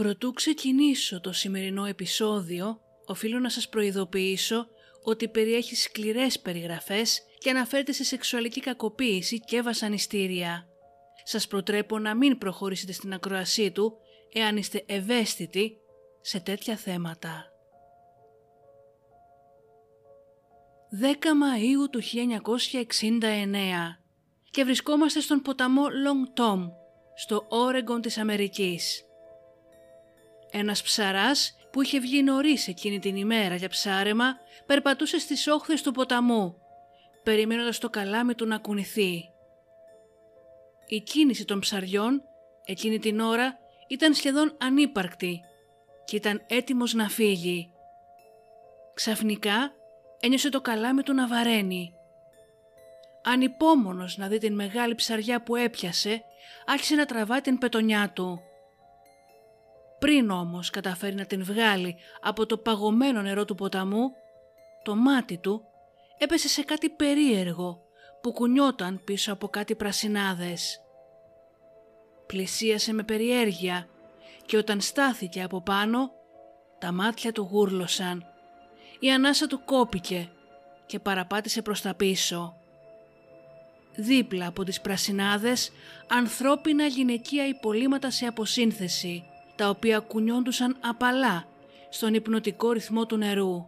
Προτού ξεκινήσω το σημερινό επεισόδιο, οφείλω να σας προειδοποιήσω ότι περιέχει σκληρές περιγραφές και αναφέρεται σε σεξουαλική κακοποίηση και βασανιστήρια. Σας προτρέπω να μην προχωρήσετε στην ακροασή του εάν είστε ευαίσθητοι σε τέτοια θέματα. 10 Μαΐου του 1969 και βρισκόμαστε στον ποταμό Long Tom, στο Όρεγκον της Αμερικής. Ένας ψαράς που είχε βγει νωρίς εκείνη την ημέρα για ψάρεμα περπατούσε στις όχθες του ποταμού, περιμένοντας το καλάμι του να κουνηθεί. Η κίνηση των ψαριών εκείνη την ώρα ήταν σχεδόν ανύπαρκτη και ήταν έτοιμος να φύγει. Ξαφνικά ένιωσε το καλάμι του να βαραίνει. Ανυπόμονος να δει την μεγάλη ψαριά που έπιασε, άρχισε να τραβάει την πετονιά του. Πριν όμως καταφέρει να την βγάλει από το παγωμένο νερό του ποταμού, το μάτι του έπεσε σε κάτι περίεργο που κουνιόταν πίσω από κάτι πρασινάδες. Πλησίασε με περιέργεια και όταν στάθηκε από πάνω, τα μάτια του γούρλωσαν. Η ανάσα του κόπηκε και παραπάτησε προς τα πίσω. Δίπλα από τις πρασινάδες, ανθρώπινα γυναικεία υπολείμματα σε αποσύνθεση, τα οποία κουνιόντουσαν απαλά στον υπνοτικό ρυθμό του νερού.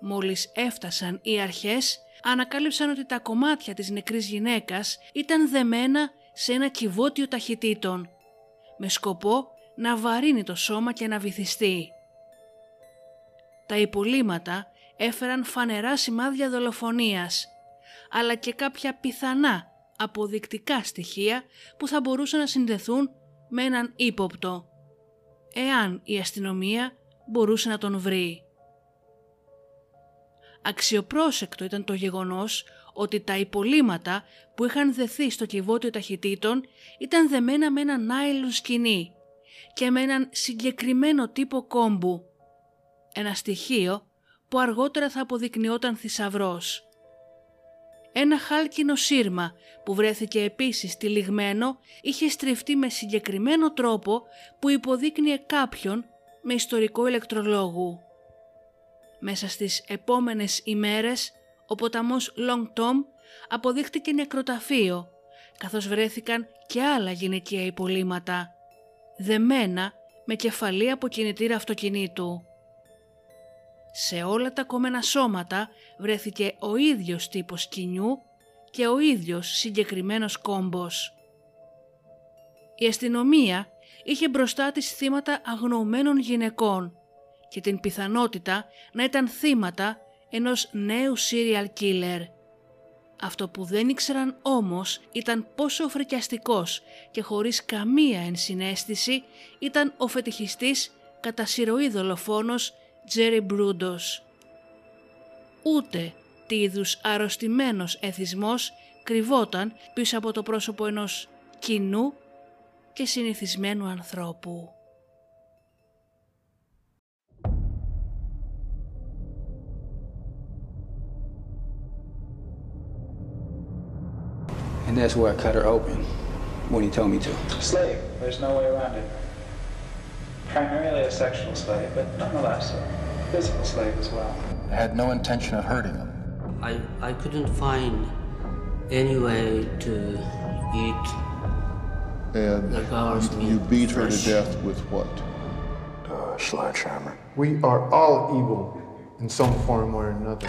Μόλις έφτασαν οι αρχές, ανακάλυψαν ότι τα κομμάτια της νεκρής γυναίκας ήταν δεμένα σε ένα κυβότιο ταχυτήτων, με σκοπό να βαρύνει το σώμα και να βυθιστεί. Τα υπολείμματα έφεραν φανερά σημάδια δολοφονίας, αλλά και κάποια πιθανά αποδεικτικά στοιχεία που θα μπορούσαν να συνδεθούν με έναν ύποπτο, εάν η αστυνομία μπορούσε να τον βρει. Αξιοπρόσεκτο ήταν το γεγονός ότι τα υπολείμματα που είχαν δεθεί στο κυβότιο ταχυτήτων ήταν δεμένα με ένα νάιλον σκηνή και με έναν συγκεκριμένο τύπο κόμπου. Ένα στοιχείο που αργότερα θα αποδεικνυόταν θησαυρός. Ένα χάλκινο σύρμα που βρέθηκε επίσης τυλιγμένο είχε στριφτεί με συγκεκριμένο τρόπο που υποδείκνυε κάποιον με ιστορικό ηλεκτρολόγου. Μέσα στις επόμενες ημέρες ο ποταμός Long Tom αποδείχτηκε νεκροταφείο καθώς βρέθηκαν και άλλα γυναικεία υπολείμματα, δεμένα με κεφαλή από κινητήρα αυτοκινήτου. Σε όλα τα κομμένα σώματα βρέθηκε ο ίδιος τύπος κοινιού και ο ίδιος συγκεκριμένος κόμπος. Η αστυνομία είχε μπροστά της θύματα αγνοωμένων γυναικών και την πιθανότητα να ήταν θύματα ενός νέου serial killer. Αυτό που δεν ήξεραν όμως ήταν πόσο φρικιαστικός και χωρίς καμία ενσυναίσθηση ήταν ο φετιχιστής κατά σειροή δολοφόνος Τζέρι Μπρούντος. Ούτε τι είδους αρρωστημένος εθισμός κρυβόταν πίσω από το πρόσωπο ενός κοινού και συνηθισμένου ανθρώπου. And that's where I cut her open when he told me to. Slave. There's no way around it. Primarily a sexual slave, but nonetheless a physical slave as well. I had no intention of hurting him. I, I couldn't find any way to eat And the girl's you, you beat her to death with what? Uh, sledgehammer. We are all evil in some form or another.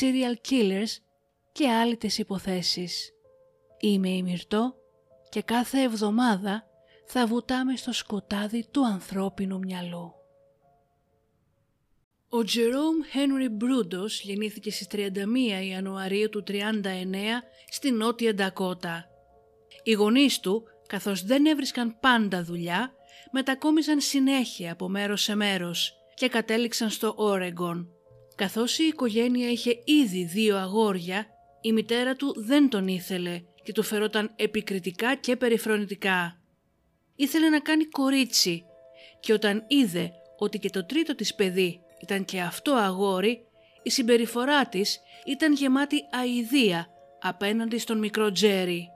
serial killers και άλλες υποθέσεις. Είμαι η Μυρτώ και κάθε εβδομάδα θα βουτάμε στο σκοτάδι του ανθρώπινου μυαλού. Ο Τζερόμ Χένρι Μπρούντος γεννήθηκε στις 31 Ιανουαρίου του 39 στη Νότια Ντακότα. Οι γονείς του, καθώς δεν έβρισκαν πάντα δουλειά, μετακόμιζαν συνέχεια από μέρος σε μέρος και κατέληξαν στο Όρεγκον. Καθώς η οικογένεια είχε ήδη δύο αγόρια, η μητέρα του δεν τον ήθελε και του φερόταν επικριτικά και περιφρονητικά. Ήθελε να κάνει κορίτσι και όταν είδε ότι και το τρίτο της παιδί ήταν και αυτό αγόρι, η συμπεριφορά της ήταν γεμάτη αηδία απέναντι στον μικρό Τζέρι.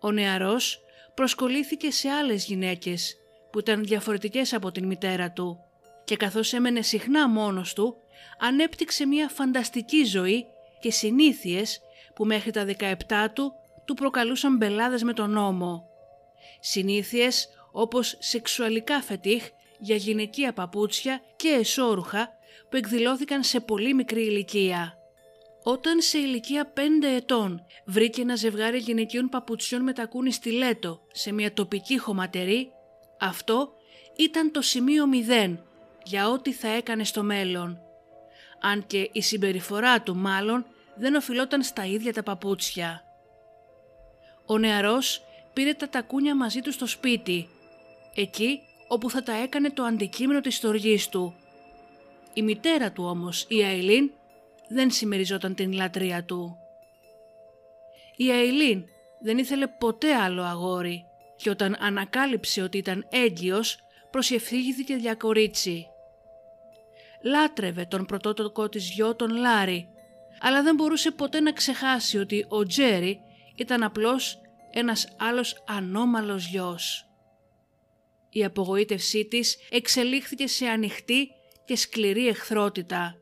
Ο νεαρός προσκολήθηκε σε άλλες γυναίκες που ήταν διαφορετικές από την μητέρα του και καθώς έμενε συχνά μόνος του, ανέπτυξε μια φανταστική ζωή και συνήθειες που μέχρι τα 17 του του προκαλούσαν μπελάδες με τον νόμο. Συνήθειες όπως σεξουαλικά φετίχ για γυναικεία παπούτσια και εσώρουχα που εκδηλώθηκαν σε πολύ μικρή ηλικία. Όταν σε ηλικία 5 ετών βρήκε ένα ζευγάρι γυναικείων παπουτσιών με τακούνι στιλέτο σε μια τοπική χωματερή, αυτό ήταν το σημείο 0 για ό,τι θα έκανε στο μέλλον. Αν και η συμπεριφορά του μάλλον δεν οφειλόταν στα ίδια τα παπούτσια. Ο νεαρός πήρε τα τακούνια μαζί του στο σπίτι, εκεί όπου θα τα έκανε το αντικείμενο της στοργής του. Η μητέρα του όμως, η Αιλίν, δεν συμμεριζόταν την λατρεία του. Η Αιλίν δεν ήθελε ποτέ άλλο αγόρι και όταν ανακάλυψε ότι ήταν έγκυος προσευχήθηκε για κορίτσι. Λάτρευε τον πρωτότοκο της γιο τον Λάρι, αλλά δεν μπορούσε ποτέ να ξεχάσει ότι ο Τζέρι ήταν απλώς ένας άλλος ανώμαλος γιος. Η απογοήτευσή της εξελίχθηκε σε ανοιχτή και σκληρή εχθρότητα.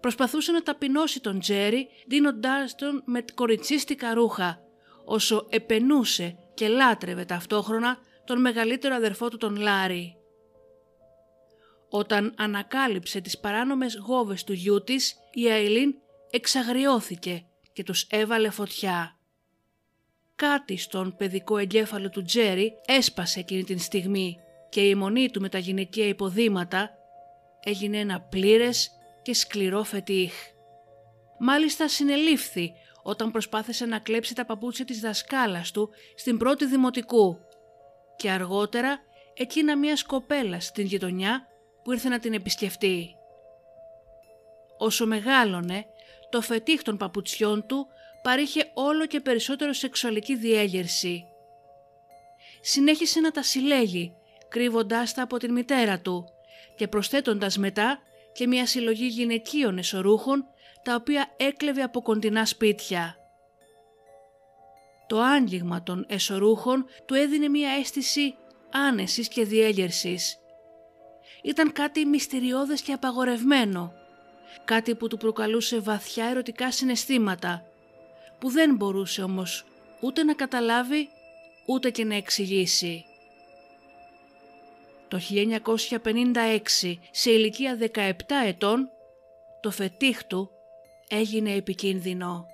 Προσπαθούσε να ταπεινώσει τον Τζέρι δίνοντάς τον με κοριτσίστικα ρούχα, όσο επενούσε και λάτρευε ταυτόχρονα τον μεγαλύτερο αδερφό του τον Λάρι. Όταν ανακάλυψε τις παράνομες γόβες του γιού της, η Αιλίν εξαγριώθηκε και τους έβαλε φωτιά. Κάτι στον παιδικό εγκέφαλο του Τζέρι έσπασε εκείνη την στιγμή και η μονή του με τα γυναικεία υποδήματα έγινε ένα πλήρες και σκληρό φετίχ. Μάλιστα συνελήφθη όταν προσπάθησε να κλέψει τα παπούτσια της δασκάλας του στην πρώτη δημοτικού και αργότερα εκείνα μιας κοπέλας στην γειτονιά που ήρθε να την επισκεφτεί. Όσο μεγάλωνε, το φετίχ των παπουτσιών του παρήχε όλο και περισσότερο σεξουαλική διέγερση. Συνέχισε να τα συλλέγει, κρύβοντάς τα από την μητέρα του και προσθέτοντας μετά και μια συλλογή γυναικείων εσωρούχων τα οποία έκλεβε από κοντινά σπίτια. Το άγγιγμα των εσωρούχων του έδινε μια αίσθηση άνεσης και διέγερσης. Ήταν κάτι μυστηριώδες και απαγορευμένο, κάτι που του προκαλούσε βαθιά ερωτικά συναισθήματα που δεν μπορούσε όμως ούτε να καταλάβει ούτε και να εξηγήσει. Το 1956, σε ηλικία 17 ετών, το φετίχ του έγινε επικίνδυνο.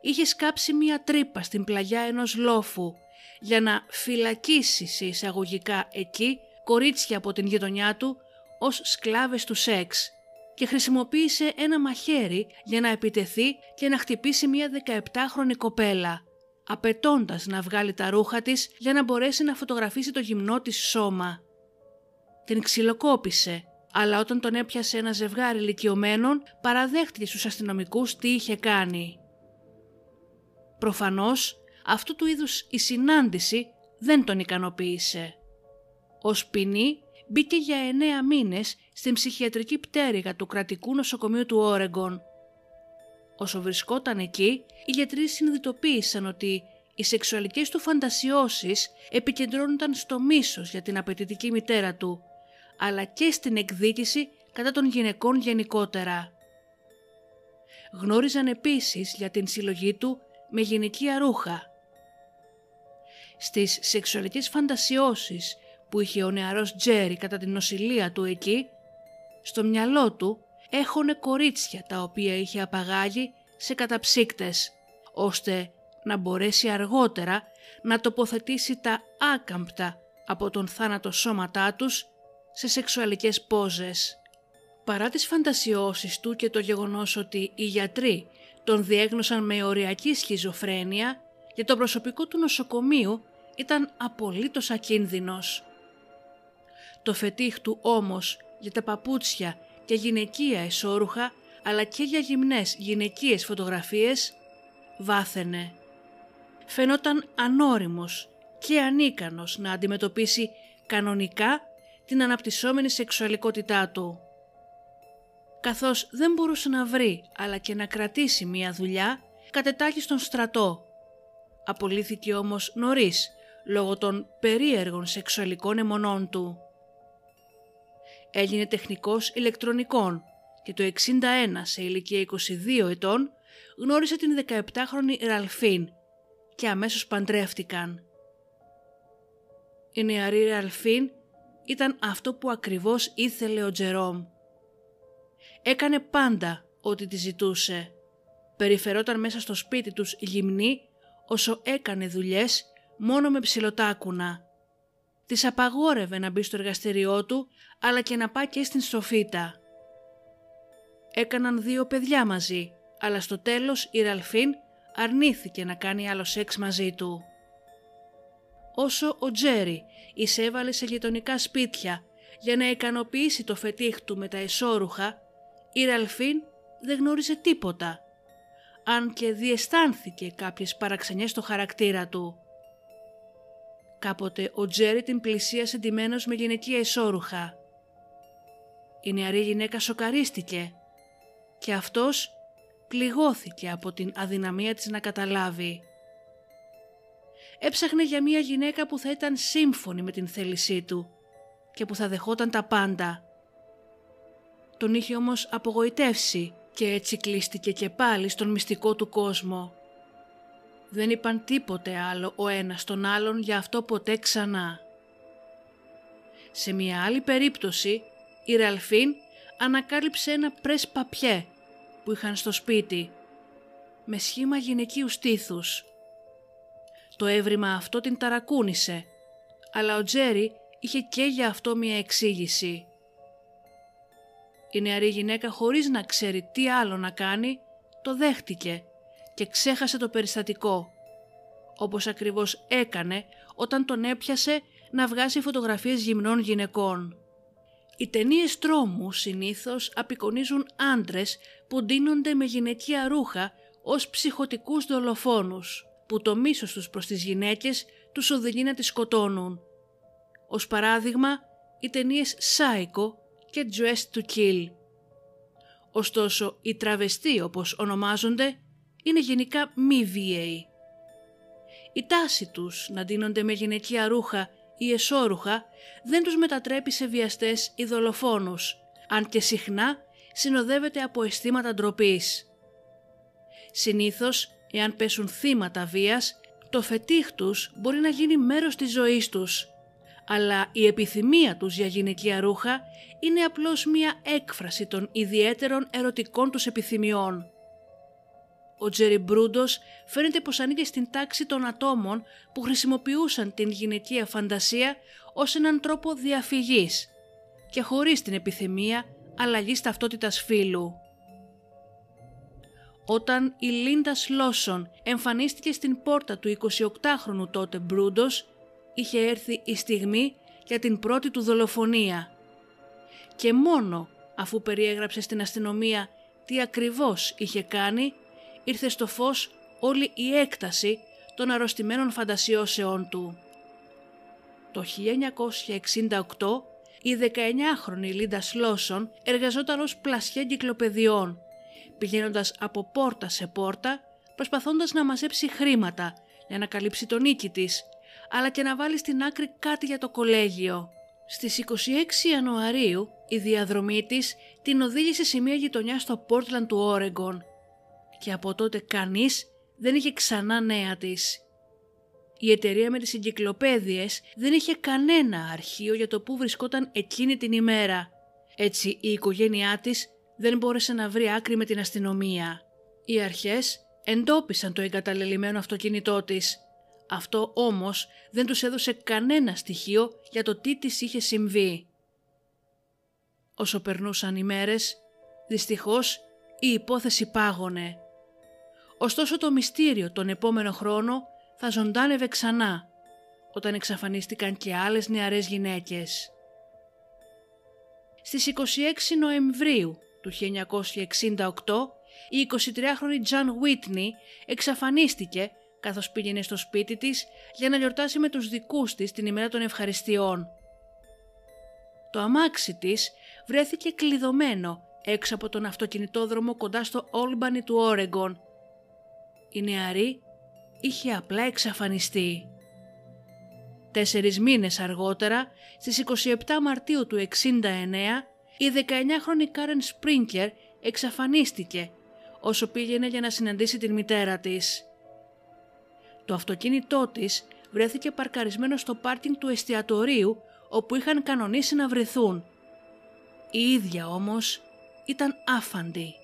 Είχε σκάψει μία τρύπα στην πλαγιά ενός λόφου για να φυλακίσει σε εισαγωγικά εκεί κορίτσια από την γειτονιά του ως σκλάβες του σεξ και χρησιμοποίησε ένα μαχαίρι για να επιτεθεί και να χτυπήσει μια 17χρονη κοπέλα, απαιτώντας να βγάλει τα ρούχα της για να μπορέσει να φωτογραφίσει το γυμνό της σώμα. Την ξυλοκόπησε, αλλά όταν τον έπιασε ένα ζευγάρι ηλικιωμένων παραδέχτηκε στους αστυνομικούς τι είχε κάνει. Προφανώς, αυτού του είδους η συνάντηση δεν τον ικανοποίησε. Ως ποινή μπήκε για εννέα μήνες στην ψυχιατρική πτέρυγα του κρατικού νοσοκομείου του Όρεγκον. Όσο βρισκόταν εκεί, οι γιατροί συνειδητοποίησαν ότι οι σεξουαλικές του φαντασιώσεις επικεντρώνονταν στο μίσος για την απαιτητική μητέρα του, αλλά και στην εκδίκηση κατά των γυναικών γενικότερα. Γνώριζαν επίσης για την συλλογή του με γυναικεία ρούχα. Στις σεξουαλικές φαντασιώσεις που είχε ο νεαρός Τζέρι κατά την νοσηλεία του εκεί, Στο μυαλό του έχωνε κορίτσια τα οποία είχε απαγάγει σε καταψύκτες, ώστε να μπορέσει αργότερα να τοποθετήσει τα άκαμπτα από τον θάνατο σώματά τους σε σεξουαλικές πόζες. Παρά τις φαντασιώσεις του και το γεγονός ότι οι γιατροί τον διέγνωσαν με οριακή σχιζοφρένεια και το προσωπικό του νοσοκομείου ήταν απολύτως ακίνδυνος. Το φετίχ του όμως για τα παπούτσια και γυναικεία εσώρουχα αλλά και για γυμνές γυναικείες φωτογραφίες βάθαινε. Φαινόταν ανώριμος και ανίκανος να αντιμετωπίσει κανονικά την αναπτυσσόμενη σεξουαλικότητά του. Καθώς δεν μπορούσε να βρει αλλά και να κρατήσει μία δουλειά, κατετάχει στον στρατό. Απολύθηκε όμως νωρίς λόγω των περίεργων σεξουαλικών αιμονών του. Έγινε τεχνικός ηλεκτρονικών και το 61 σε ηλικία 22 ετών γνώρισε την 17χρονη Ραλφίν και αμέσως παντρεύτηκαν. Η νεαρή Ραλφίν ήταν αυτό που ακριβώς ήθελε ο Τζερόμ. Έκανε πάντα ό,τι τη ζητούσε. Περιφερόταν μέσα στο σπίτι τους γυμνή όσο έκανε δουλειές μόνο με ψιλοτάκουνα. Της απαγόρευε να μπει στο εργαστηριό του αλλά και να πάει και στην σοφίτα. Έκαναν δύο παιδιά μαζί αλλά στο τέλος η Ραλφίν αρνήθηκε να κάνει άλλο σεξ μαζί του. Όσο ο Τζέρι εισέβαλε σε γειτονικά σπίτια για να ικανοποιήσει το φετίχ του με τα εσώρουχα, η Ραλφίν δεν γνώριζε τίποτα, αν και διαισθάνθηκε κάποιες παραξενιές στο χαρακτήρα του. Κάποτε ο Τζέρι την πλησίασε ντυμένος με γυναικεία εσώρουχα. Η νεαρή γυναίκα σοκαρίστηκε και αυτός πληγώθηκε από την αδυναμία της να καταλάβει. Έψαχνε για μια γυναίκα που θα ήταν σύμφωνη με την θέλησή του και που θα δεχόταν τα πάντα. Τον είχε όμως απογοητεύσει και έτσι κλείστηκε και πάλι στον μυστικό του κόσμο. Δεν είπαν τίποτε άλλο ο ένας τον άλλον για αυτό ποτέ ξανά. Σε μια άλλη περίπτωση η Ραλφίν ανακάλυψε ένα πρες παπιέ που είχαν στο σπίτι με σχήμα γυναικείου στήθους. Το έβριμα αυτό την ταρακούνησε, αλλά ο Τζέρι είχε και για αυτό μια εξήγηση. Η νεαρή γυναίκα χωρίς να ξέρει τι άλλο να κάνει, το δέχτηκε και ξέχασε το περιστατικό, όπως ακριβώς έκανε όταν τον έπιασε να βγάζει φωτογραφίες γυμνών γυναικών. Οι ταινίες τρόμου συνήθως απεικονίζουν άντρες που ντύνονται με γυναικεία ρούχα ως ψυχοτικούς δολοφόνους, που το μίσος τους προς τις γυναίκες τους οδηγεί να τις σκοτώνουν. Ως παράδειγμα, οι ταινίες Psycho και Dressed to Kill. Ωστόσο, οι τραβεστοί όπως ονομάζονται είναι γενικά μη βίαιοι. Η τάση τους να ντύνονται με γυναικεία ρούχα ή εσώρουχα δεν τους μετατρέπει σε βιαστές ή δολοφόνους, αν και συχνά συνοδεύεται από αισθήματα ντροπής. Συνήθως, εάν πέσουν θύματα βίας, το φετίχ τους μπορεί να γίνει μέρος της ζωής τους, αλλά η επιθυμία τους για γυναικεία ρούχα είναι απλώς μία έκφραση των ιδιαίτερων ερωτικών τους επιθυμιών. Ο Τζέρι Μπρούντος φαίνεται πως ανήκε στην τάξη των ατόμων που χρησιμοποιούσαν την γυναικεία φαντασία ως έναν τρόπο διαφυγής και χωρίς την επιθυμία αλλαγής ταυτότητας φύλου. Όταν η Λίντα Σλόσον εμφανίστηκε στην πόρτα του 28χρονου τότε Μπρούντος, είχε έρθει η στιγμή για την πρώτη του δολοφονία. Και μόνο αφού περιέγραψε στην αστυνομία τι ακριβώς είχε κάνει, ήρθε στο φως όλη η έκταση των αρρωστημένων φαντασιώσεών του. Το 1968 η 19χρονη Λίντα Σλόσον εργαζόταν ως πλασιά κυκλοπαιδιών, πηγαίνοντας από πόρτα σε πόρτα, προσπαθώντας να μαζέψει χρήματα για να καλύψει τον νίκη της, αλλά και να βάλει στην άκρη κάτι για το κολέγιο. Στις 26 Ιανουαρίου η διαδρομή της την οδήγησε σε μια γειτονιά στο Πόρτλαν του Όρεγκον και από τότε κανείς δεν είχε ξανά νέα της. Η εταιρεία με τις εγκυκλοπαίδειες δεν είχε κανένα αρχείο για το που βρισκόταν εκείνη την ημέρα Έτσι η οικογένειά της δεν μπόρεσε να βρει άκρη με την αστυνομία. Οι αρχές εντόπισαν το εγκαταλελειμμένο αυτοκίνητό της. Αυτό όμως δεν τους έδωσε κανένα στοιχείο για το τι της είχε συμβεί. Όσο περνούσαν οι μέρες, δυστυχώς η υπόθεση πάγωνε. Ωστόσο το μυστήριο τον επόμενο χρόνο θα ζωντάνευε ξανά, όταν εξαφανίστηκαν και άλλες νεαρές γυναίκες. Στις 26 Νοεμβρίου του 1968, η 23χρονη Τζαν Βίτνη εξαφανίστηκε καθώς πήγαινε στο σπίτι της για να γιορτάσει με τους δικούς της την ημέρα των ευχαριστειών. Το αμάξι της βρέθηκε κλειδωμένο έξω από τον αυτοκινητόδρομο κοντά στο Όλμπανι του Όρεγκον. Η νεαρή είχε απλά εξαφανιστεί. Τέσσερις μήνες αργότερα, στις 27 Μαρτίου του 69, η 19χρονη Κάρεν Σπρίνκερ εξαφανίστηκε όσο πήγαινε για να συναντήσει την μητέρα της. Το αυτοκίνητό της βρέθηκε παρκαρισμένο στο πάρκινγκ του εστιατορίου όπου είχαν κανονίσει να βρεθούν. Η ίδια όμως ήταν άφαντη.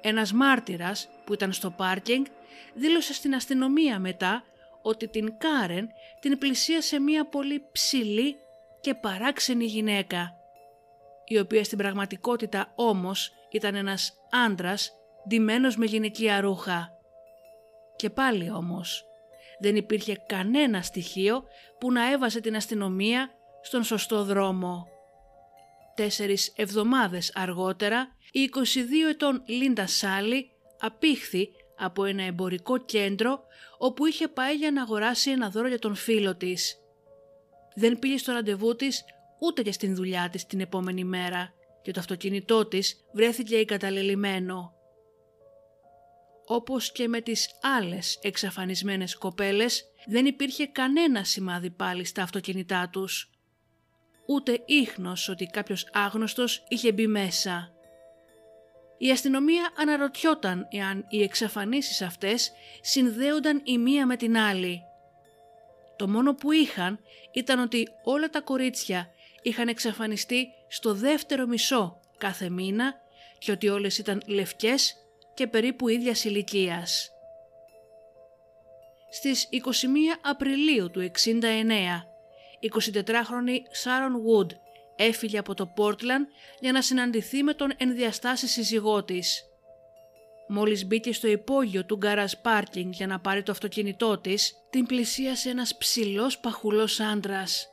Ένας μάρτυρας που ήταν στο πάρκινγκ δήλωσε στην αστυνομία μετά ότι την Κάρεν την πλησίασε μία πολύ ψηλή και παράξενη γυναίκα, η οποία στην πραγματικότητα όμως ήταν ένας άντρας ντυμένος με γυναικεία ρούχα. Και πάλι όμως δεν υπήρχε κανένα στοιχείο που να έβαζε την αστυνομία στον σωστό δρόμο. Τέσσερις εβδομάδες αργότερα η 22 ετών Λίντα Σάλι απήχθη από ένα εμπορικό κέντρο όπου είχε πάει για να αγοράσει ένα δώρο για τον φίλο της. Δεν πήγε στο ραντεβού της ούτε και στην δουλειά της την επόμενη μέρα και το αυτοκίνητό της βρέθηκε εγκαταλελειμμένο. Όπως και με τις άλλες εξαφανισμένες κοπέλες δεν υπήρχε κανένα σημάδι πάλι στα αυτοκίνητά τους. Ούτε ίχνος ότι κάποιος άγνωστος είχε μπει μέσα. Η αστυνομία αναρωτιόταν εάν οι εξαφανίσεις αυτές συνδέονταν η μία με την άλλη. Το μόνο που είχαν ήταν ότι όλα τα κορίτσια είχαν εξαφανιστεί στο δεύτερο μισό κάθε μήνα και ότι όλες ήταν λευκές και περίπου ίδιας ηλικίας. Στις 21 Απριλίου του 69, 24χρονη Σάρον Wood έφυγε από το Πόρτλαν για να συναντηθεί με τον ενδιαστάση σύζυγό της. Μόλις μπήκε στο υπόγειο του γκαράζ πάρκινγκ για να πάρει το αυτοκίνητό της, την πλησίασε ένας ψηλός παχουλός άντρας.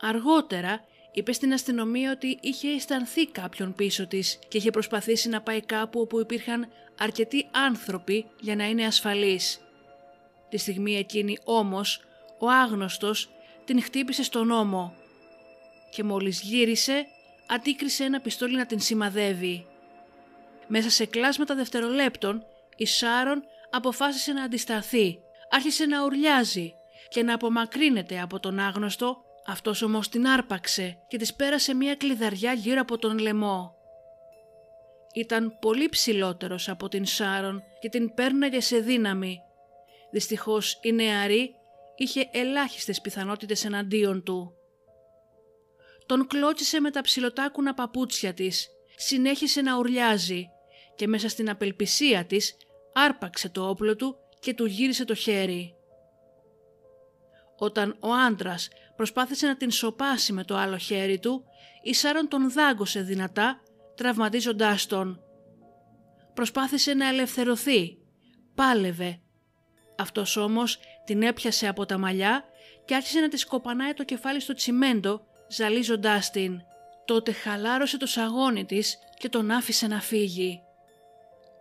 Αργότερα είπε στην αστυνομία ότι είχε αισθανθεί κάποιον πίσω της και είχε προσπαθήσει να πάει κάπου όπου υπήρχαν αρκετοί άνθρωποι για να είναι ασφαλής. Τη στιγμή εκείνη όμως, ο άγνωστος την χτύπησε στον ώμο και μόλις γύρισε αντίκρισε ένα πιστόλι να την σημαδεύει. Μέσα σε κλάσματα δευτερολέπτων η Σάρον αποφάσισε να αντισταθεί, άρχισε να ουρλιάζει και να απομακρύνεται από τον άγνωστο, αυτός όμως την άρπαξε και της πέρασε μια κλειδαριά γύρω από τον λαιμό. Ήταν πολύ ψηλότερος από την Σάρον και την πέρναγε σε δύναμη. Δυστυχώς η νεαρή είχε ελάχιστες πιθανότητες εναντίον του. Τον κλώτσισε με τα ψηλοτάκουνα παπούτσια της, συνέχισε να ουρλιάζει και μέσα στην απελπισία της άρπαξε το όπλο του και του γύρισε το χέρι. Όταν ο άντρας προσπάθησε να την σοπάσει με το άλλο χέρι του, η Σάρον τον δάγκωσε δυνατά, τραυματίζοντάς τον. Προσπάθησε να ελευθερωθεί. Πάλευε. Αυτός όμως την έπιασε από τα μαλλιά και άρχισε να της κοπανάει το κεφάλι στο τσιμέντο, ζαλίζοντάς την. Τότε χαλάρωσε το σαγόνι της και τον άφησε να φύγει.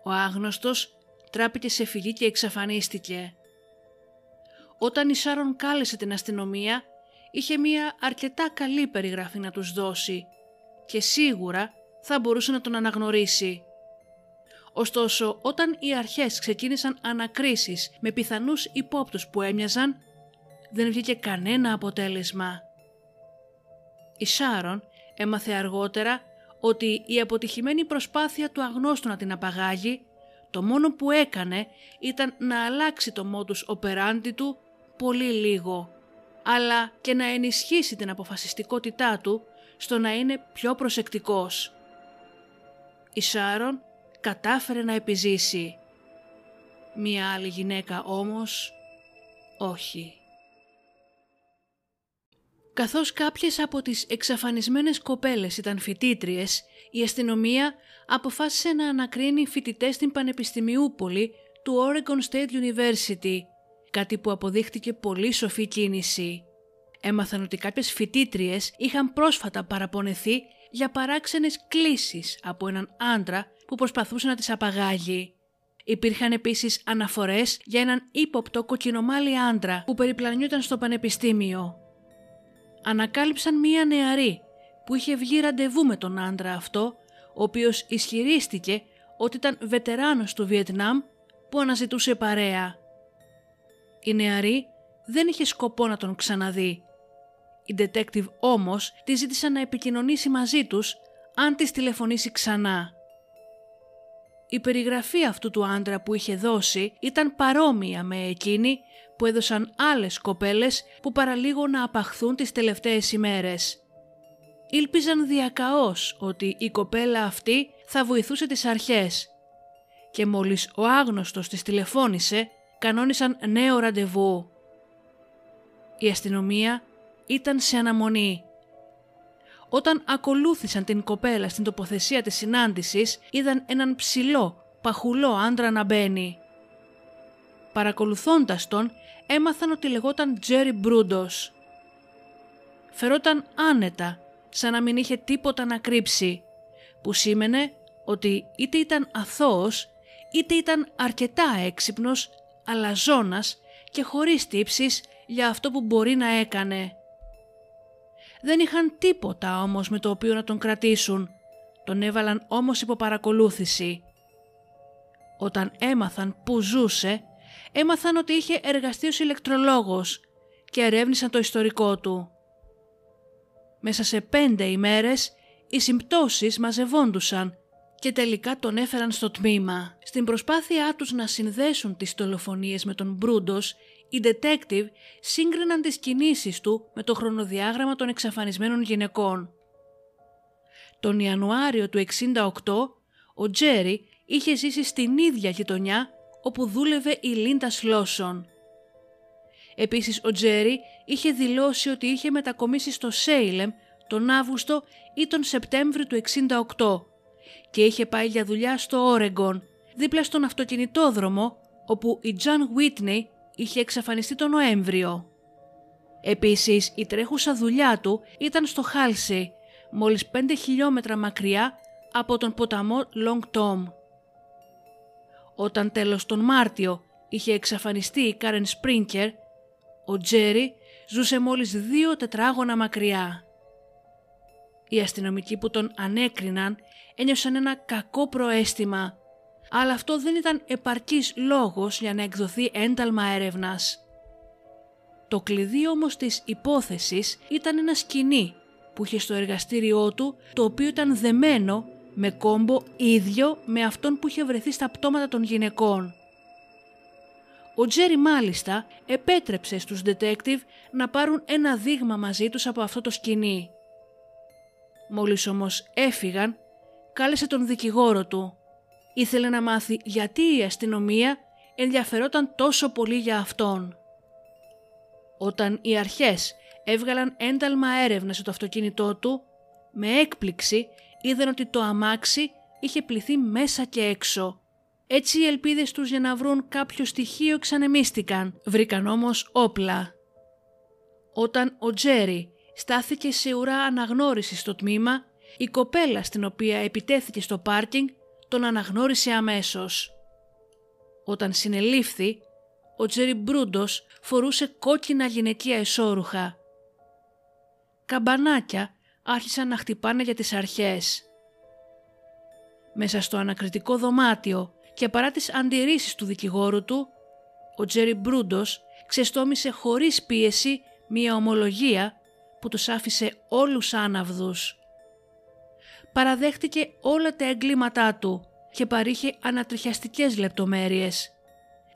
Ο άγνωστος τράπηκε σε φυγή και εξαφανίστηκε. Όταν η Σάρον κάλεσε την αστυνομία, είχε μία αρκετά καλή περιγραφή να τους δώσει και σίγουρα θα μπορούσε να τον αναγνωρίσει. Ωστόσο, όταν οι αρχές ξεκίνησαν ανακρίσεις με πιθανούς υπόπτους που έμοιαζαν, δεν βγήκε κανένα αποτέλεσμα. Η Σάρον έμαθε αργότερα ότι η αποτυχημένη προσπάθεια του αγνώστου να την απαγάγει, το μόνο που έκανε ήταν να αλλάξει το modus operandi του πολύ λίγο, αλλά και να ενισχύσει την αποφασιστικότητά του στο να είναι πιο προσεκτικός. Η Σάρον κατάφερε να επιζήσει. Μία άλλη γυναίκα όμως όχι. Καθώς κάποιες από τις εξαφανισμένες κοπέλες ήταν φοιτήτριες, η αστυνομία αποφάσισε να ανακρίνει φοιτητές στην Πανεπιστημιούπολη του Oregon State University, κάτι που αποδείχτηκε πολύ σοφή κίνηση. Έμαθαν ότι κάποιες φοιτήτριες είχαν πρόσφατα παραπονεθεί για παράξενες κλήσεις από έναν άντρα που προσπαθούσε να τις απαγάγει. Υπήρχαν επίσης αναφορές για έναν ύποπτο κοκκινομάλι άντρα που περιπλανιόταν στο πανεπιστήμιο. Ανακάλυψαν μία νεαρή που είχε βγει ραντεβού με τον άντρα αυτό, ο οποίος ισχυρίστηκε ότι ήταν βετεράνος του Βιετνάμ που αναζητούσε παρέα. Η νεαρή δεν είχε σκοπό να τον ξαναδεί. Η detective όμως τη ζήτησαν να επικοινωνήσει μαζί τους αν της τηλεφωνήσει ξανά. Η περιγραφή αυτού του άντρα που είχε δώσει ήταν παρόμοια με εκείνη που έδωσαν άλλες κοπέλες που παραλίγο να απαχθούν τις τελευταίες ημέρες. Ήλπιζαν διακαώς ότι η κοπέλα αυτή θα βοηθούσε τις αρχές και μόλις ο άγνωστος της τηλεφώνησε κανόνισαν νέο ραντεβού. Η αστυνομία ήταν σε αναμονή. Όταν ακολούθησαν την κοπέλα στην τοποθεσία της συνάντησης είδαν έναν ψηλό, παχουλό άντρα να μπαίνει. Παρακολουθώντας τον έμαθαν ότι λεγόταν Τζέρι Μπρούντος. Φερόταν άνετα, σαν να μην είχε τίποτα να κρύψει, που σήμαινε ότι είτε ήταν αθώος, είτε ήταν αρκετά έξυπνος, αλλά ζώνας και χωρίς τύψεις για αυτό που μπορεί να έκανε. Δεν είχαν τίποτα όμως με το οποίο να τον κρατήσουν, τον έβαλαν όμως υπό παρακολούθηση. Όταν έμαθαν που ζούσε, έμαθαν ότι είχε εργαστεί ως ηλεκτρολόγος και ερεύνησαν το ιστορικό του. Μέσα σε πέντε ημέρες οι συμπτώσεις μαζευόντουσαν και τελικά τον έφεραν στο τμήμα. Στην προσπάθειά τους να συνδέσουν τις δολοφονίες με τον Μπρούντος, οι detective σύγκριναν τις κινήσεις του με το χρονοδιάγραμμα των εξαφανισμένων γυναικών. Τον Ιανουάριο του 68, ο Τζέρι είχε ζήσει στην ίδια γειτονιά όπου δούλευε η Λίντα Σλόσον. Επίσης ο Τζέρι είχε δηλώσει ότι είχε μετακομίσει στο Σέιλεμ τον Αύγουστο ή τον Σεπτέμβριο του 68 και είχε πάει για δουλειά στο Όρεγκον, δίπλα στον αυτοκινητόδρομο όπου η Τζαν Βίτνεϊ είχε εξαφανιστεί τον Νοέμβριο. Επίσης η τρέχουσα δουλειά του ήταν στο Χάλσι, μόλις 5 χιλιόμετρα μακριά από τον ποταμό Long Tom. Όταν τέλος τον Μάρτιο είχε εξαφανιστεί η Κάρεν Σπρίνκερ, ο Τζέρι ζούσε μόλις δύο τετράγωνα μακριά. Οι αστυνομικοί που τον ανέκριναν ένιωσαν ένα κακό προέστημα, αλλά αυτό δεν ήταν επαρκής λόγος για να εκδοθεί ένταλμα έρευνας. Το κλειδί όμως της υπόθεσης ήταν ένα σκηνή που είχε στο εργαστήριό του το οποίο ήταν δεμένο με κόμπο ίδιο με αυτόν που είχε βρεθεί στα πτώματα των γυναικών. Ο Τζέρι μάλιστα επέτρεψε στους detective να πάρουν ένα δείγμα μαζί τους από αυτό το σκηνή. Μόλις όμως έφυγαν, κάλεσε τον δικηγόρο του. Ήθελε να μάθει γιατί η αστυνομία ενδιαφερόταν τόσο πολύ για αυτόν. Όταν οι αρχές έβγαλαν ένταλμα έρευνα στο αυτοκίνητό του, με έκπληξη είδαν ότι το αμάξι είχε πληθεί μέσα και έξω. Έτσι οι ελπίδες τους για να βρουν κάποιο στοιχείο ξανεμίστηκαν, βρήκαν όμως όπλα. Όταν ο Τζέρι στάθηκε σε ουρά αναγνώρισης στο τμήμα, η κοπέλα στην οποία επιτέθηκε στο πάρκινγκ τον αναγνώρισε αμέσως. Όταν συνελήφθη, ο Τζέρι Μπρούντος φορούσε κόκκινα γυναικεία εσώρουχα. Καμπανάκια άρχισαν να χτυπάνε για τις αρχές. Μέσα στο ανακριτικό δωμάτιο και παρά τις αντιρρήσεις του δικηγόρου του, ο Τζέρι Μπρούντος ξεστόμησε χωρίς πίεση μία ομολογία που τους άφησε όλους άναυδους. Παραδέχτηκε όλα τα εγκλήματά του και παρήχε ανατριχιαστικές λεπτομέρειες.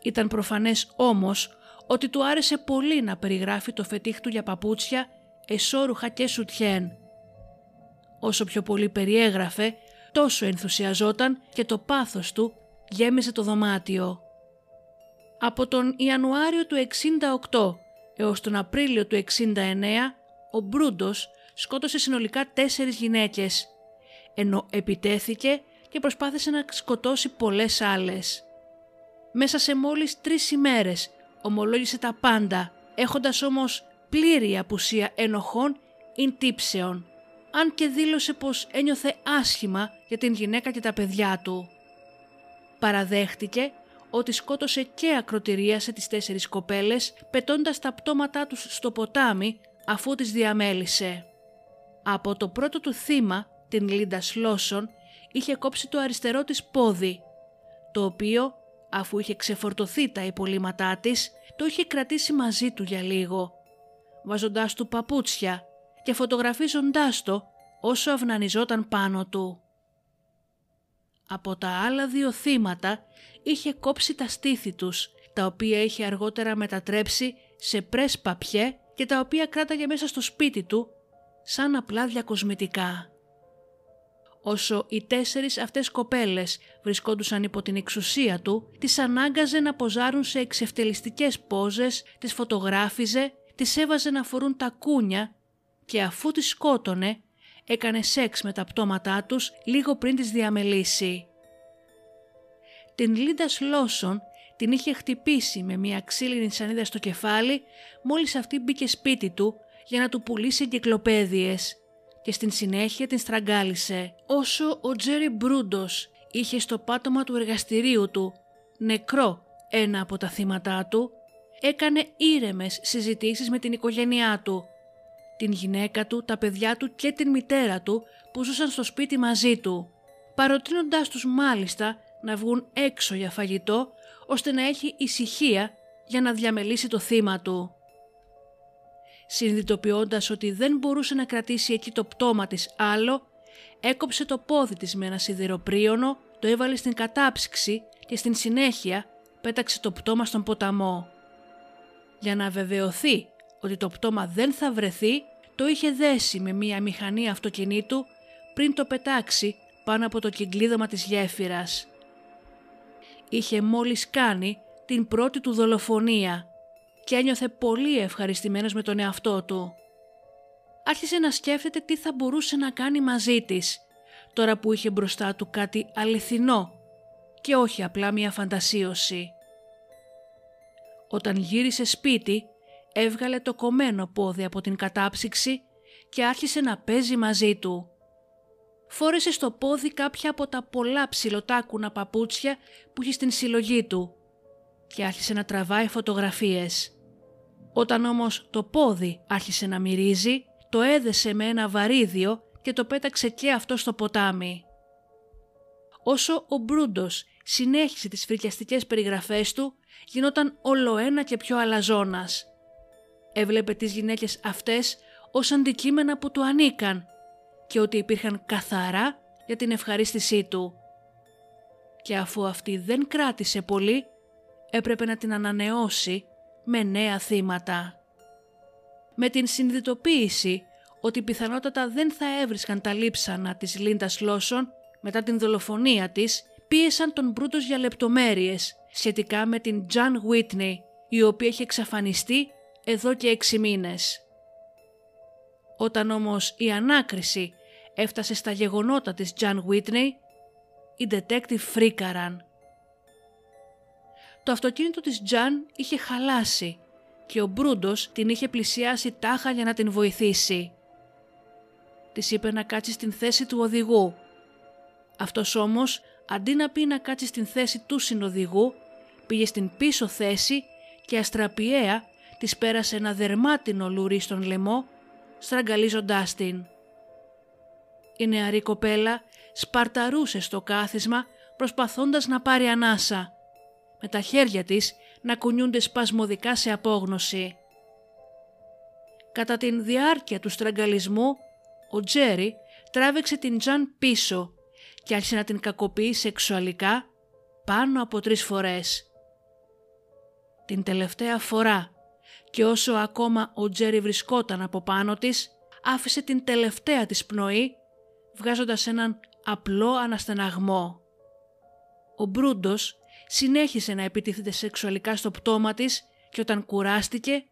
Ήταν προφανές όμως ότι του άρεσε πολύ να περιγράφει το φετίχ του για παπούτσια, εσώρουχα και σουτιέν. Όσο πιο πολύ περιέγραφε, τόσο ενθουσιαζόταν και το πάθος του γέμιζε το δωμάτιο. Από τον Ιανουάριο του 68 έως τον Απρίλιο του 69, ο Μπρούντος σκότωσε συνολικά τέσσερις γυναίκες, ενώ επιτέθηκε και προσπάθησε να σκοτώσει πολλές άλλες. Μέσα σε μόλις τρεις ημέρες ομολόγησε τα πάντα, έχοντας όμως πλήρη απουσία ενοχών ή τύψεων, αν και δήλωσε πως ένιωθε άσχημα για την γυναίκα και τα παιδιά του. Παραδέχτηκε ότι σκότωσε και ακροτηρίασε τις τέσσερις κοπέλες πετώντας τα πτώματά τους στο ποτάμι αφού τις διαμέλησε. Από το πρώτο του θύμα, την Λίντα Σλόσον, είχε κόψει το αριστερό της πόδι, το οποίο αφού είχε ξεφορτωθεί τα υπολείμματά της, το είχε κρατήσει μαζί του για λίγο, βάζοντάς του παπούτσια και φωτογραφίζοντάς το όσο αυνανιζόταν πάνω του. Από τα άλλα δύο θύματα είχε κόψει τα στήθη τους, τα οποία είχε αργότερα μετατρέψει σε πρες παπιέ και τα οποία κράταγε μέσα στο σπίτι του σαν απλά διακοσμητικά. Όσο οι τέσσερις αυτές κοπέλες βρισκόντουσαν υπό την εξουσία του, τις ανάγκαζε να ποζάρουν σε εξευτελιστικές πόζες, τις φωτογράφιζε, τις έβαζε να φορούν τα κούνια και αφού τις σκότωνε, έκανε σεξ με τα πτώματά τους λίγο πριν τις διαμελήσει. Την Λίντα Λόσον την είχε χτυπήσει με μια ξύλινη σανίδα στο κεφάλι μόλις αυτή μπήκε σπίτι του για να του πουλήσει εγκυκλοπαίδειες και στην συνέχεια την στραγγάλισε όσο ο Τζέρι Μπρούντος είχε στο πάτωμα του εργαστηρίου του νεκρό ένα από τα θύματα του έκανε ήρεμες συζητήσεις με την οικογένειά του την γυναίκα του, τα παιδιά του και την μητέρα του που ζούσαν στο σπίτι μαζί του παροτρύνοντάς τους μάλιστα να βγουν έξω για φαγητό ώστε να έχει ησυχία για να διαμελήσει το θύμα του. Συνειδητοποιώντας ότι δεν μπορούσε να κρατήσει εκεί το πτώμα της άλλο, έκοψε το πόδι της με ένα σιδηροπρίωνο, το έβαλε στην κατάψυξη και στην συνέχεια πέταξε το πτώμα στον ποταμό. Για να βεβαιωθεί ότι το πτώμα δεν θα βρεθεί, το είχε δέσει με μία μηχανή αυτοκινήτου πριν το πετάξει πάνω από το κυκλίδωμα της γέφυρας είχε μόλις κάνει την πρώτη του δολοφονία και ένιωθε πολύ ευχαριστημένος με τον εαυτό του. Άρχισε να σκέφτεται τι θα μπορούσε να κάνει μαζί της, τώρα που είχε μπροστά του κάτι αληθινό και όχι απλά μια φαντασίωση. Όταν γύρισε σπίτι, έβγαλε το κομμένο πόδι από την κατάψυξη και άρχισε να παίζει μαζί του φόρεσε στο πόδι κάποια από τα πολλά ψιλοτάκουνα παπούτσια που είχε στην συλλογή του και άρχισε να τραβάει φωτογραφίες. Όταν όμως το πόδι άρχισε να μυρίζει, το έδεσε με ένα βαρύδιο και το πέταξε και αυτό στο ποτάμι. Όσο ο Μπρούντος συνέχισε τις φρικιαστικές περιγραφές του, γινόταν όλο ένα και πιο αλαζόνας. Έβλεπε τις γυναίκες αυτές ως αντικείμενα που του ανήκαν και ότι υπήρχαν καθαρά για την ευχαρίστησή του. Και αφού αυτή δεν κράτησε πολύ, έπρεπε να την ανανεώσει με νέα θύματα. Με την συνειδητοποίηση ότι πιθανότατα δεν θα έβρισκαν τα λείψανα της Λίντας Λόσον μετά την δολοφονία της, πίεσαν τον Μπρούτος για λεπτομέρειες σχετικά με την Τζαν Βίτνεϊ, η οποία είχε εξαφανιστεί εδώ και έξι μήνες. Όταν όμως η ανάκριση έφτασε στα γεγονότα της Τζαν Βίτνεϊ, οι detective φρίκαραν. Το αυτοκίνητο της Τζαν είχε χαλάσει και ο Μπρούντος την είχε πλησιάσει τάχα για να την βοηθήσει. Της είπε να κάτσει στην θέση του οδηγού. Αυτός όμως, αντί να πει να κάτσει στην θέση του συνοδηγού, πήγε στην πίσω θέση και αστραπιαία της πέρασε ένα δερμάτινο λουρί στον λαιμό, στραγγαλίζοντάς την. Η νεαρή κοπέλα σπαρταρούσε στο κάθισμα προσπαθώντας να πάρει ανάσα, με τα χέρια της να κουνιούνται σπασμωδικά σε απόγνωση. Κατά την διάρκεια του στραγγαλισμού, ο Τζέρι τράβηξε την Τζαν πίσω και άρχισε να την κακοποιεί σεξουαλικά πάνω από τρεις φορές. Την τελευταία φορά και όσο ακόμα ο Τζέρι βρισκόταν από πάνω της, άφησε την τελευταία της πνοή βγάζοντας έναν απλό αναστεναγμό. Ο Μπρούντος συνέχισε να επιτίθεται σεξουαλικά στο πτώμα της και όταν κουράστηκε,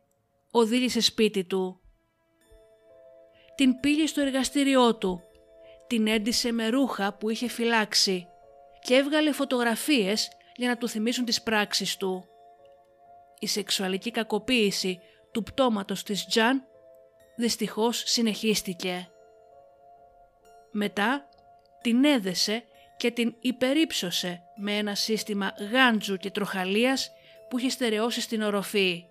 οδήγησε σπίτι του. Την πήγε στο εργαστήριό του, την έντυσε με ρούχα που είχε φυλάξει και έβγαλε φωτογραφίες για να του θυμίσουν τις πράξεις του. Η σεξουαλική κακοποίηση του πτώματος της Τζαν δυστυχώς συνεχίστηκε. Μετά την έδεσε και την υπερύψωσε με ένα σύστημα γάντζου και τροχαλίας που είχε στερεώσει στην οροφή.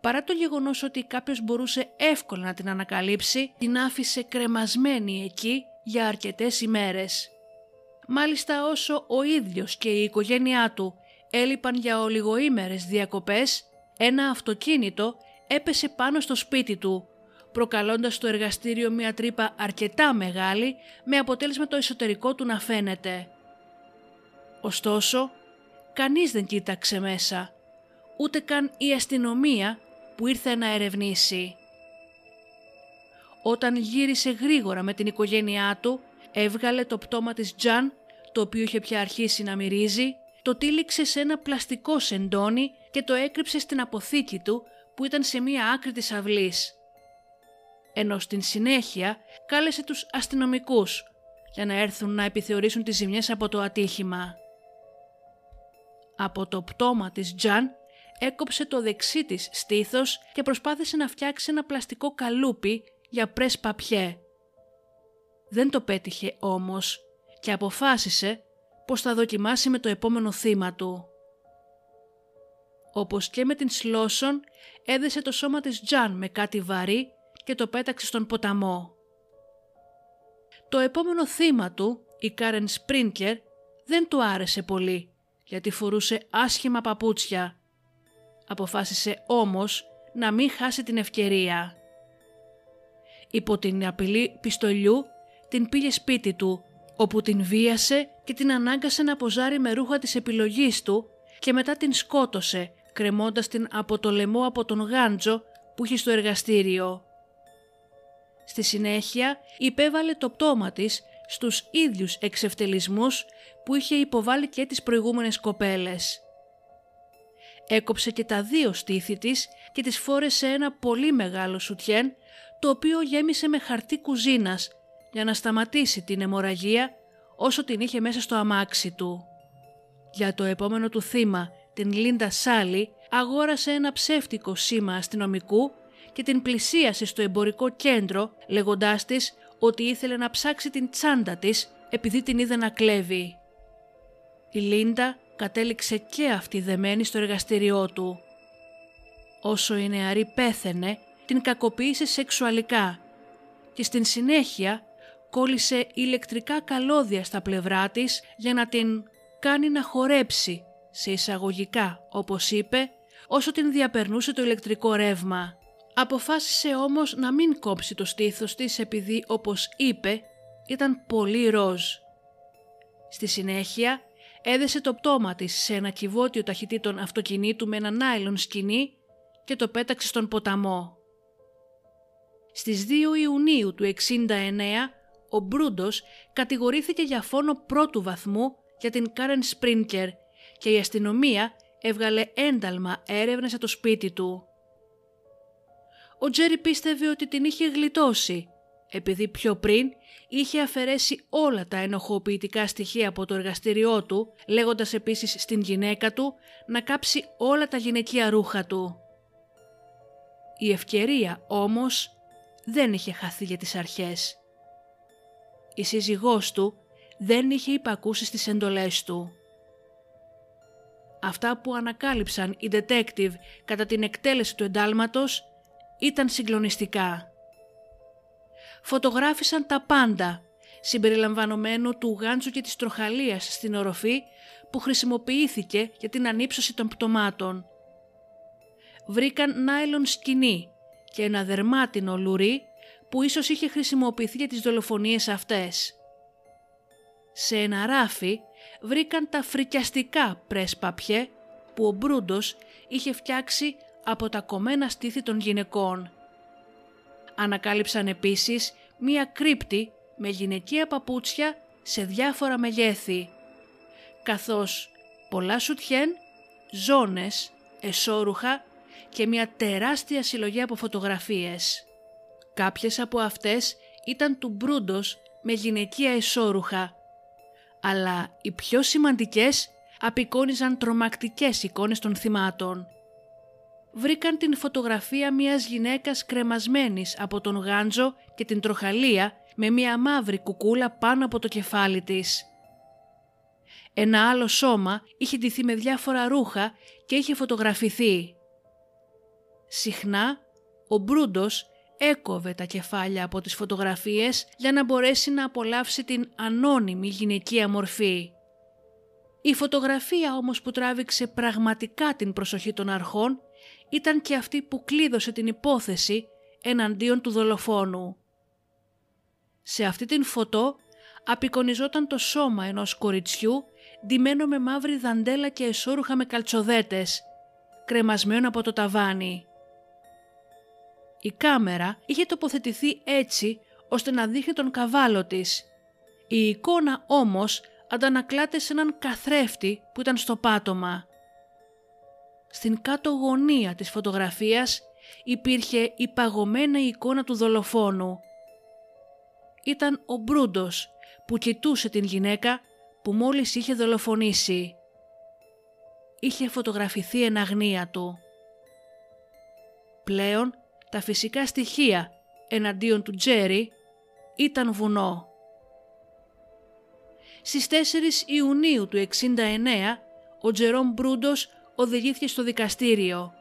Παρά το γεγονός ότι κάποιος μπορούσε εύκολα να την ανακαλύψει, την άφησε κρεμασμένη εκεί για αρκετές ημέρες. Μάλιστα όσο ο ίδιος και η οικογένειά του έλειπαν για ολιγοήμερες διακοπές, ένα αυτοκίνητο έπεσε πάνω στο σπίτι του, προκαλώντας στο εργαστήριο μια τρύπα αρκετά μεγάλη με αποτέλεσμα το εσωτερικό του να φαίνεται. Ωστόσο, κανείς δεν κοίταξε μέσα, ούτε καν η αστυνομία που ήρθε να ερευνήσει. Όταν γύρισε γρήγορα με την οικογένειά του, έβγαλε το πτώμα της Τζαν, το οποίο είχε πια αρχίσει να μυρίζει, το τύλιξε σε ένα πλαστικό σεντόνι και το έκρυψε στην αποθήκη του που ήταν σε μία άκρη της αυλής. Ενώ στην συνέχεια κάλεσε τους αστυνομικούς για να έρθουν να επιθεωρήσουν τις ζημιές από το ατύχημα. Από το πτώμα της Τζαν έκοψε το δεξί της στήθος και προσπάθησε να φτιάξει ένα πλαστικό καλούπι για πρες παπιέ. Δεν το πέτυχε όμως και αποφάσισε πως θα δοκιμάσει με το επόμενο θύμα του. Όπως και με την Σλόσον έδεσε το σώμα της Τζαν με κάτι βαρύ και το πέταξε στον ποταμό. Το επόμενο θύμα του, η Κάρεν Σπρίνκερ, δεν του άρεσε πολύ γιατί φορούσε άσχημα παπούτσια. Αποφάσισε όμως να μην χάσει την ευκαιρία. Υπό την απειλή πιστολιού την πήγε σπίτι του όπου την βίασε και την ανάγκασε να ποζάρει με ρούχα της επιλογής του και μετά την σκότωσε κρεμώντας την από το λαιμό από τον γάντζο που είχε στο εργαστήριο. Στη συνέχεια υπέβαλε το πτώμα της στους ίδιους εξευτελισμούς που είχε υποβάλει και τις προηγούμενες κοπέλες. Έκοψε και τα δύο στήθη της και τις φόρεσε ένα πολύ μεγάλο σουτιέν το οποίο γέμισε με χαρτί κουζίνας για να σταματήσει την αιμορραγία όσο την είχε μέσα στο αμάξι του. Για το επόμενο του θύμα, την Λίντα Σάλι, αγόρασε ένα ψεύτικο σήμα αστυνομικού και την πλησίασε στο εμπορικό κέντρο λέγοντάς της ότι ήθελε να ψάξει την τσάντα της επειδή την είδε να κλέβει. Η Λίντα κατέληξε και αυτή δεμένη στο εργαστήριό του. Όσο η νεαρή πέθαινε, την κακοποίησε σεξουαλικά και στην συνέχεια κόλλησε ηλεκτρικά καλώδια στα πλευρά της για να την κάνει να χορέψει, σε εισαγωγικά όπως είπε, όσο την διαπερνούσε το ηλεκτρικό ρεύμα. Αποφάσισε όμως να μην κόψει το στήθος της επειδή όπως είπε ήταν πολύ ροζ. Στη συνέχεια έδεσε το πτώμα της σε ένα κυβότιο ταχυτήτων αυτοκινήτου με ένα νάιλον σκηνή και το πέταξε στον ποταμό. Στις 2 Ιουνίου του 69 ο Μπρούντος κατηγορήθηκε για φόνο πρώτου βαθμού για την Κάρεν Σπρίνκερ και η αστυνομία έβγαλε ένταλμα έρευνα σε το σπίτι του. Ο Τζέρι πίστευε ότι την είχε γλιτώσει, επειδή πιο πριν είχε αφαιρέσει όλα τα ενοχοποιητικά στοιχεία από το εργαστήριό του, λέγοντας επίσης στην γυναίκα του να κάψει όλα τα γυναικεία ρούχα του. Η ευκαιρία όμως δεν είχε χαθεί για τις αρχές. Η σύζυγός του δεν είχε υπακούσει στις εντολές του. Αυτά που ανακάλυψαν οι detective κατά την εκτέλεση του εντάλματος ήταν συγκλονιστικά. Φωτογράφησαν τα πάντα, συμπεριλαμβανομένου του γάντζου και της τροχαλίας στην οροφή που χρησιμοποιήθηκε για την ανύψωση των πτωμάτων. Βρήκαν νάιλον σκηνή και ένα δερμάτινο λουρί που ίσως είχε χρησιμοποιηθεί για τις δολοφονίες αυτές. Σε ένα ράφι βρήκαν τα φρικιαστικά πρες παπιέ που ο Μπρούντος είχε φτιάξει από τα κομμένα στήθη των γυναικών. Ανακάλυψαν επίσης μία κρύπτη με γυναικεία παπούτσια σε διάφορα μεγέθη, καθώς πολλά σουτιέν, ζώνες, εσώρουχα και μια τεράστια συλλογή από φωτογραφίες. Κάποιες από αυτές ήταν του Μπρούντος με γυναικεία εσώρουχα, αλλά οι πιο σημαντικές απεικόνιζαν τρομακτικές εικόνες των θυμάτων. Βρήκαν την φωτογραφία μιας γυναίκας κρεμασμένης από τον γάντζο και την τροχαλία με μια μαύρη κουκούλα πάνω από το κεφάλι της. Ένα άλλο σώμα είχε ντυθεί με διάφορα ρούχα και είχε φωτογραφηθεί. Συχνά ο Μπρούντος έκοβε τα κεφάλια από τις φωτογραφίες για να μπορέσει να απολαύσει την ανώνυμη γυναικεία μορφή. Η φωτογραφία όμως που τράβηξε πραγματικά την προσοχή των αρχών ήταν και αυτή που κλείδωσε την υπόθεση εναντίον του δολοφόνου. Σε αυτή την φωτό απεικονιζόταν το σώμα ενός κοριτσιού ντυμένο με μαύρη δαντέλα και εσώρουχα με καλτσοδέτες, κρεμασμένο από το ταβάνι. Η κάμερα είχε τοποθετηθεί έτσι ώστε να δείχνει τον καβάλο της. Η εικόνα όμως αντανακλάται σε έναν καθρέφτη που ήταν στο πάτωμα. Στην κάτω γωνία της φωτογραφίας υπήρχε η παγωμένα εικόνα του δολοφόνου. Ήταν ο Μπρούντος που κοιτούσε την γυναίκα που μόλις είχε δολοφονήσει. Είχε φωτογραφηθεί εν αγνία του. Πλέον τα φυσικά στοιχεία εναντίον του Τζέρι ήταν βουνό. Στις 4 Ιουνίου του 69 ο Τζερόμ Μπρούντος οδηγήθηκε στο δικαστήριο.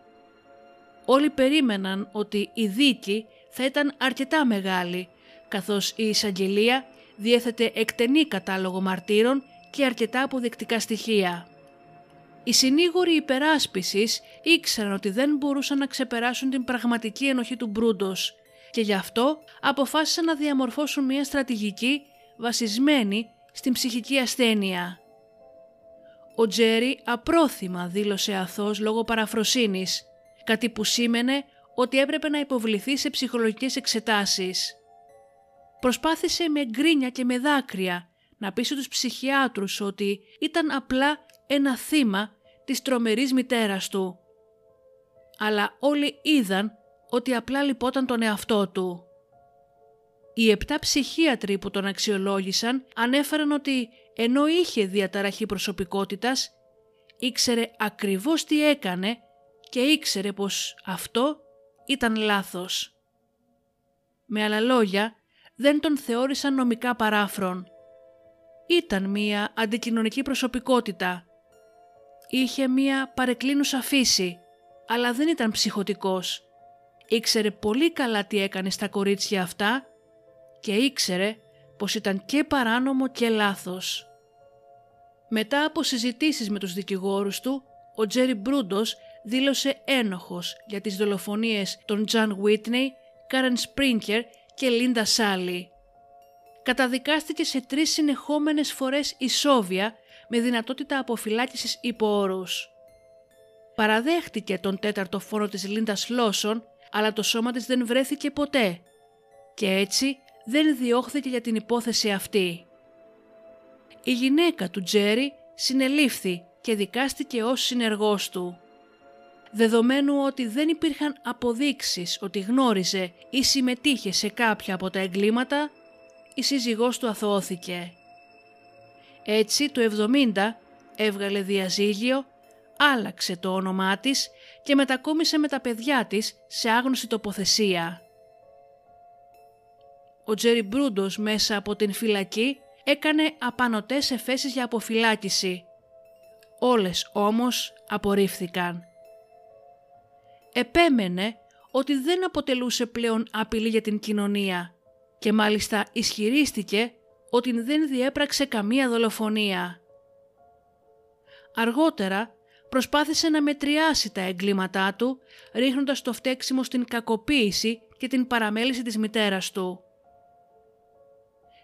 Όλοι περίμεναν ότι η δίκη θα ήταν αρκετά μεγάλη καθώς η εισαγγελία διέθετε εκτενή κατάλογο μαρτύρων και αρκετά αποδεικτικά στοιχεία. Οι συνήγοροι υπεράσπισης ήξεραν ότι δεν μπορούσαν να ξεπεράσουν την πραγματική ενοχή του Μπρούντος και γι' αυτό αποφάσισαν να διαμορφώσουν μια στρατηγική βασισμένη στην ψυχική ασθένεια. Ο Τζέρι απρόθυμα δήλωσε αθώος λόγω παραφροσύνης, κάτι που σήμαινε ότι έπρεπε να υποβληθεί σε ψυχολογικές εξετάσεις. Προσπάθησε με γκρίνια και με δάκρυα να πείσει τους ψυχιάτρους ότι ήταν απλά ένα θύμα της τρομερής μητέρας του. Αλλά όλοι είδαν ότι απλά λυπόταν τον εαυτό του. Οι επτά ψυχίατροι που τον αξιολόγησαν ανέφεραν ότι ενώ είχε διαταραχή προσωπικότητας, ήξερε ακριβώς τι έκανε και ήξερε πως αυτό ήταν λάθος. Με άλλα λόγια, δεν τον θεώρησαν νομικά παράφρον. Ήταν μία αντικοινωνική προσωπικότητα. Είχε μία παρεκκλίνουσα φύση, αλλά δεν ήταν ψυχοτικός. Ήξερε πολύ καλά τι έκανε στα κορίτσια αυτά και ήξερε πως ήταν και παράνομο και λάθος. Μετά από συζητήσεις με τους δικηγόρους του, ο Τζέρι Μπρούντος δήλωσε ένοχος για τις δολοφονίες των Τζαν Βίτνεϊ, Κάρεν Σπρίνκερ και Λίντα Σάλι. Καταδικάστηκε σε τρεις συνεχόμενες φορές ισόβια με δυνατότητα αποφυλάκησης υπό όρους. Παραδέχτηκε τον τέταρτο φόρο της Λίντα Λόσον, αλλά το σώμα της δεν βρέθηκε ποτέ και έτσι δεν διώχθηκε για την υπόθεση αυτή. Η γυναίκα του Τζέρι συνελήφθη και δικάστηκε ως συνεργός του. Δεδομένου ότι δεν υπήρχαν αποδείξεις ότι γνώριζε ή συμμετείχε σε κάποια από τα εγκλήματα, η σύζυγός του αθωώθηκε. Έτσι το 70 έβγαλε διαζύγιο, άλλαξε το όνομά της και μετακόμισε με τα παιδιά της σε άγνωστη τοποθεσία. Ο Τζέρι Μπρούντος μέσα από την φυλακή έκανε απανοτές εφέσεις για αποφυλάκηση. Όλες όμως απορρίφθηκαν. Επέμενε ότι δεν αποτελούσε πλέον απειλή για την κοινωνία και μάλιστα ισχυρίστηκε ότι δεν διέπραξε καμία δολοφονία. Αργότερα προσπάθησε να μετριάσει τα εγκλήματά του ρίχνοντας το φταίξιμο στην κακοποίηση και την παραμέληση της μητέρας του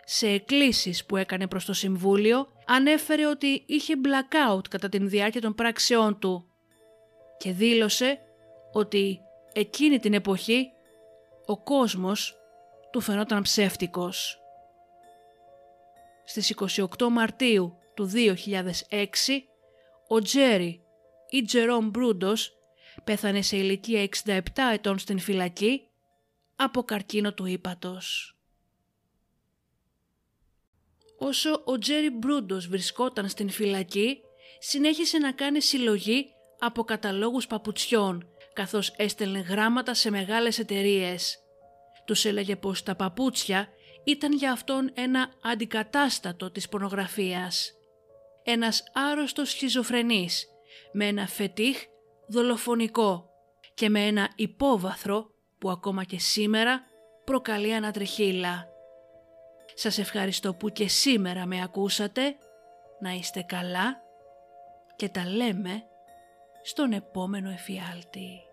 σε εκκλήσεις που έκανε προς το Συμβούλιο ανέφερε ότι είχε blackout κατά την διάρκεια των πράξεών του και δήλωσε ότι εκείνη την εποχή ο κόσμος του φαινόταν ψεύτικος. Στις 28 Μαρτίου του 2006, ο Τζέρι ή Τζερόμ Μπρούντος πέθανε σε ηλικία 67 ετών στην φυλακή από καρκίνο του ύπατος. Όσο ο Τζέρι Μπρούντος βρισκόταν στην φυλακή, συνέχισε να κάνει συλλογή από καταλόγους παπουτσιών, καθώς έστελνε γράμματα σε μεγάλες εταιρείες. Τους έλεγε πως τα παπούτσια ήταν για αυτόν ένα αντικατάστατο της πορνογραφίας. Ένας άρρωστος σχιζοφρενής, με ένα φετίχ δολοφονικό και με ένα υπόβαθρο που ακόμα και σήμερα προκαλεί ανατριχίλα. Σας ευχαριστώ που και σήμερα με ακούσατε, να είστε καλά και τα λέμε στον επόμενο εφιάλτη.